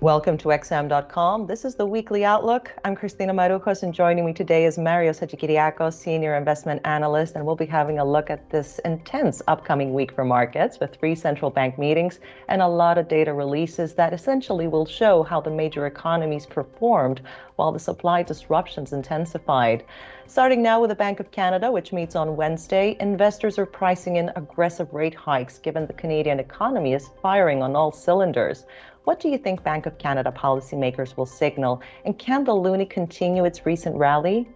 Welcome to XM.com. This is the weekly outlook. I'm Christina Marujos, and joining me today is Marios Hadjikyriacos, Senior Investment Analyst, and we'll be having a look at this intense upcoming week for markets with three central bank meetings and a lot of data releases that essentially will show how the major economies performed while the supply disruptions intensified. Starting now with the Bank of Canada, which meets on Wednesday, investors are pricing in aggressive rate hikes given the Canadian economy is firing on all cylinders. What do you think Bank of Canada policymakers will signal? And can the loonie continue its recent rally?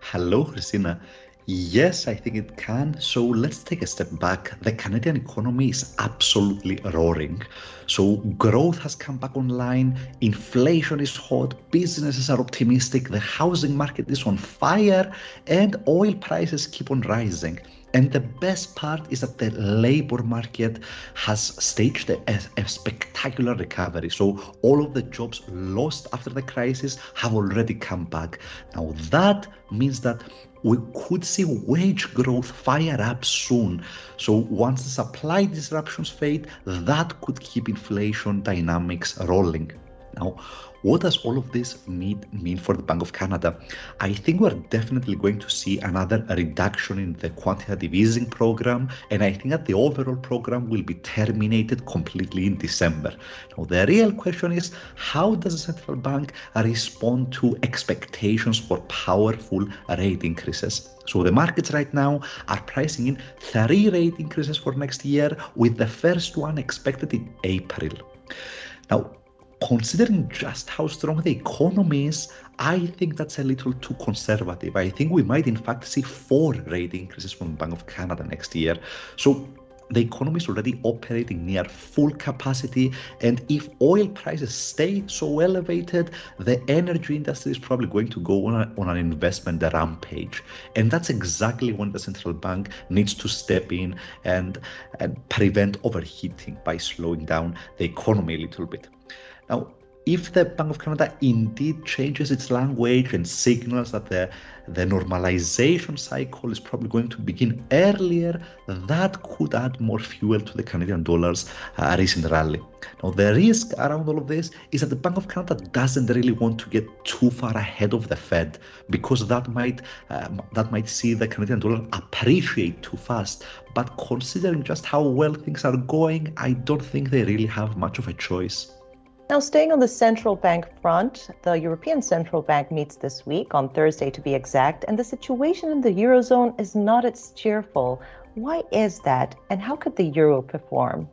Hello, Christina. Yes, I think it can. So let's take a step back. The Canadian economy is absolutely roaring. So growth has come back online, inflation is hot, businesses are optimistic, the housing market is on fire, and oil prices keep on rising. And the best part is that the labor market has staged a, a, spectacular recovery. So all of the jobs lost after the crisis have already come back. Now that means that we could see wage growth fire up soon. So once the supply disruptions fade, that could keep inflation dynamics rolling. Now, what does all of this mean, mean for the Bank of Canada? I think we're definitely going to see another reduction in the quantitative easing program, and I think that the overall program will be terminated completely in December. Now, the real question is how does the central bank respond to expectations for powerful rate increases? So the markets right now are pricing in three rate increases for next year, with the first one expected in April. Now, considering just how strong the economy is, I think that's a little too conservative. I think we might, in fact, see four rate increases from Bank of Canada next year. So the economy is already operating near full capacity. And if oil prices stay so elevated, the energy industry is probably going to go on, a, on an investment rampage. And that's exactly when the central bank needs to step in and, and prevent overheating by slowing down the economy a little bit. Now, if the Bank of Canada indeed changes its language and signals that the, the normalization cycle is probably going to begin earlier, that could add more fuel to the Canadian dollar's uh, recent rally. Now, the risk around all of this is that the Bank of Canada doesn't really want to get too far ahead of the Fed because that might um, that might see the Canadian dollar appreciate too fast. But considering just how well things are going, I don't think they really have much of a choice. Now, staying on the central bank front, the European Central Bank meets this week, on Thursday to be exact, and the situation in the Eurozone is not as cheerful. Why is that, and how could the Euro perform?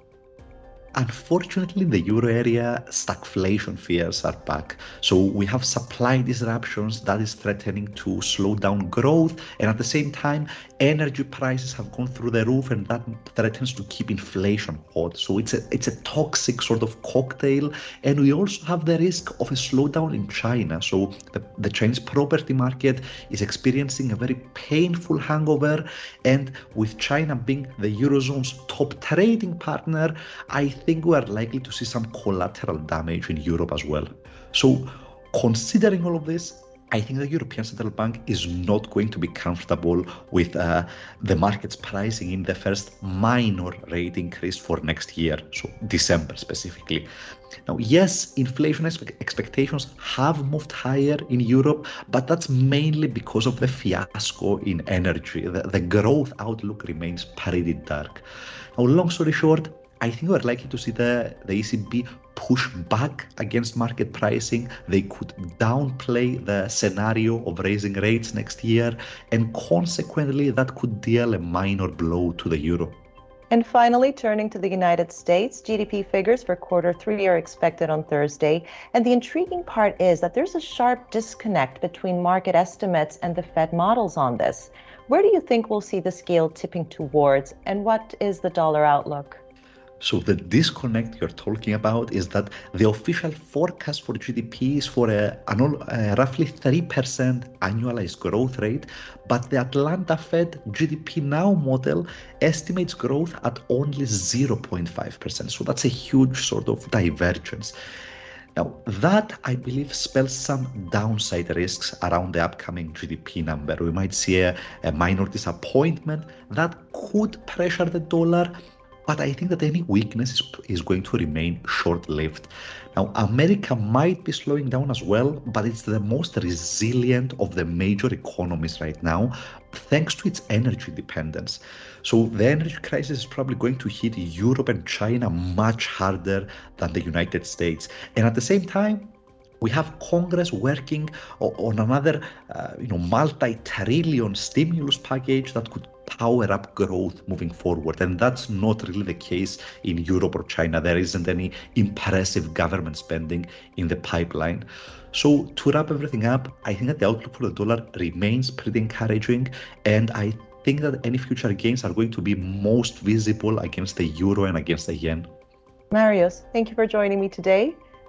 Unfortunately, the euro area, stagflation fears are back. So we have supply disruptions that is threatening to slow down growth. And at the same time, energy prices have gone through the roof and that threatens to keep inflation hot. So it's a, it's a toxic sort of cocktail. And we also have the risk of a slowdown in China. So the, the Chinese property market is experiencing a very painful hangover. And with China being the Eurozone's top trading partner, I think we are likely to see some collateral damage in Europe as well. So, considering all of this, I think the European Central Bank is not going to be comfortable with uh, the markets pricing in the first minor rate increase for next year, so December specifically. Now, yes, inflation expectations have moved higher in Europe, but that's mainly because of the fiasco in energy. The, the growth outlook remains pretty dark. Now, long story short, I think we're likely to see the, the ECB push back against market pricing. They could downplay the scenario of raising rates next year, and consequently, that could deal a minor blow to the euro. And finally, turning to the United States, GDP figures for quarter three are expected on Thursday. And the intriguing part is that there's a sharp disconnect between market estimates and the Fed models on this. Where do you think we'll see the scale tipping towards, and what is the dollar outlook? So the disconnect you're talking about is that the official forecast for GDP is for a, a uh, roughly 3% annualized growth rate, but the Atlanta Fed GDP Now model estimates growth at only 0.5%. So that's a huge sort of divergence. Now, that I believe spells some downside risks around the upcoming GDP number. We might see a, a minor disappointment that could pressure the dollar but I think that any weakness is, is going to remain short lived. Now, America might be slowing down as well, but it's the most resilient of the major economies right now, thanks to its energy dependence. So, the energy crisis is probably going to hit Europe and China much harder than the United States. And at the same time, we have Congress working on another, uh, you know, multi-trillion stimulus package that could power up growth moving forward. And that's not really the case in Europe or China. There isn't any impressive government spending in the pipeline. So to wrap everything up, I think that the outlook for the dollar remains pretty encouraging. And I think that any future gains are going to be most visible against the euro and against the yen. Marios, thank you for joining me today.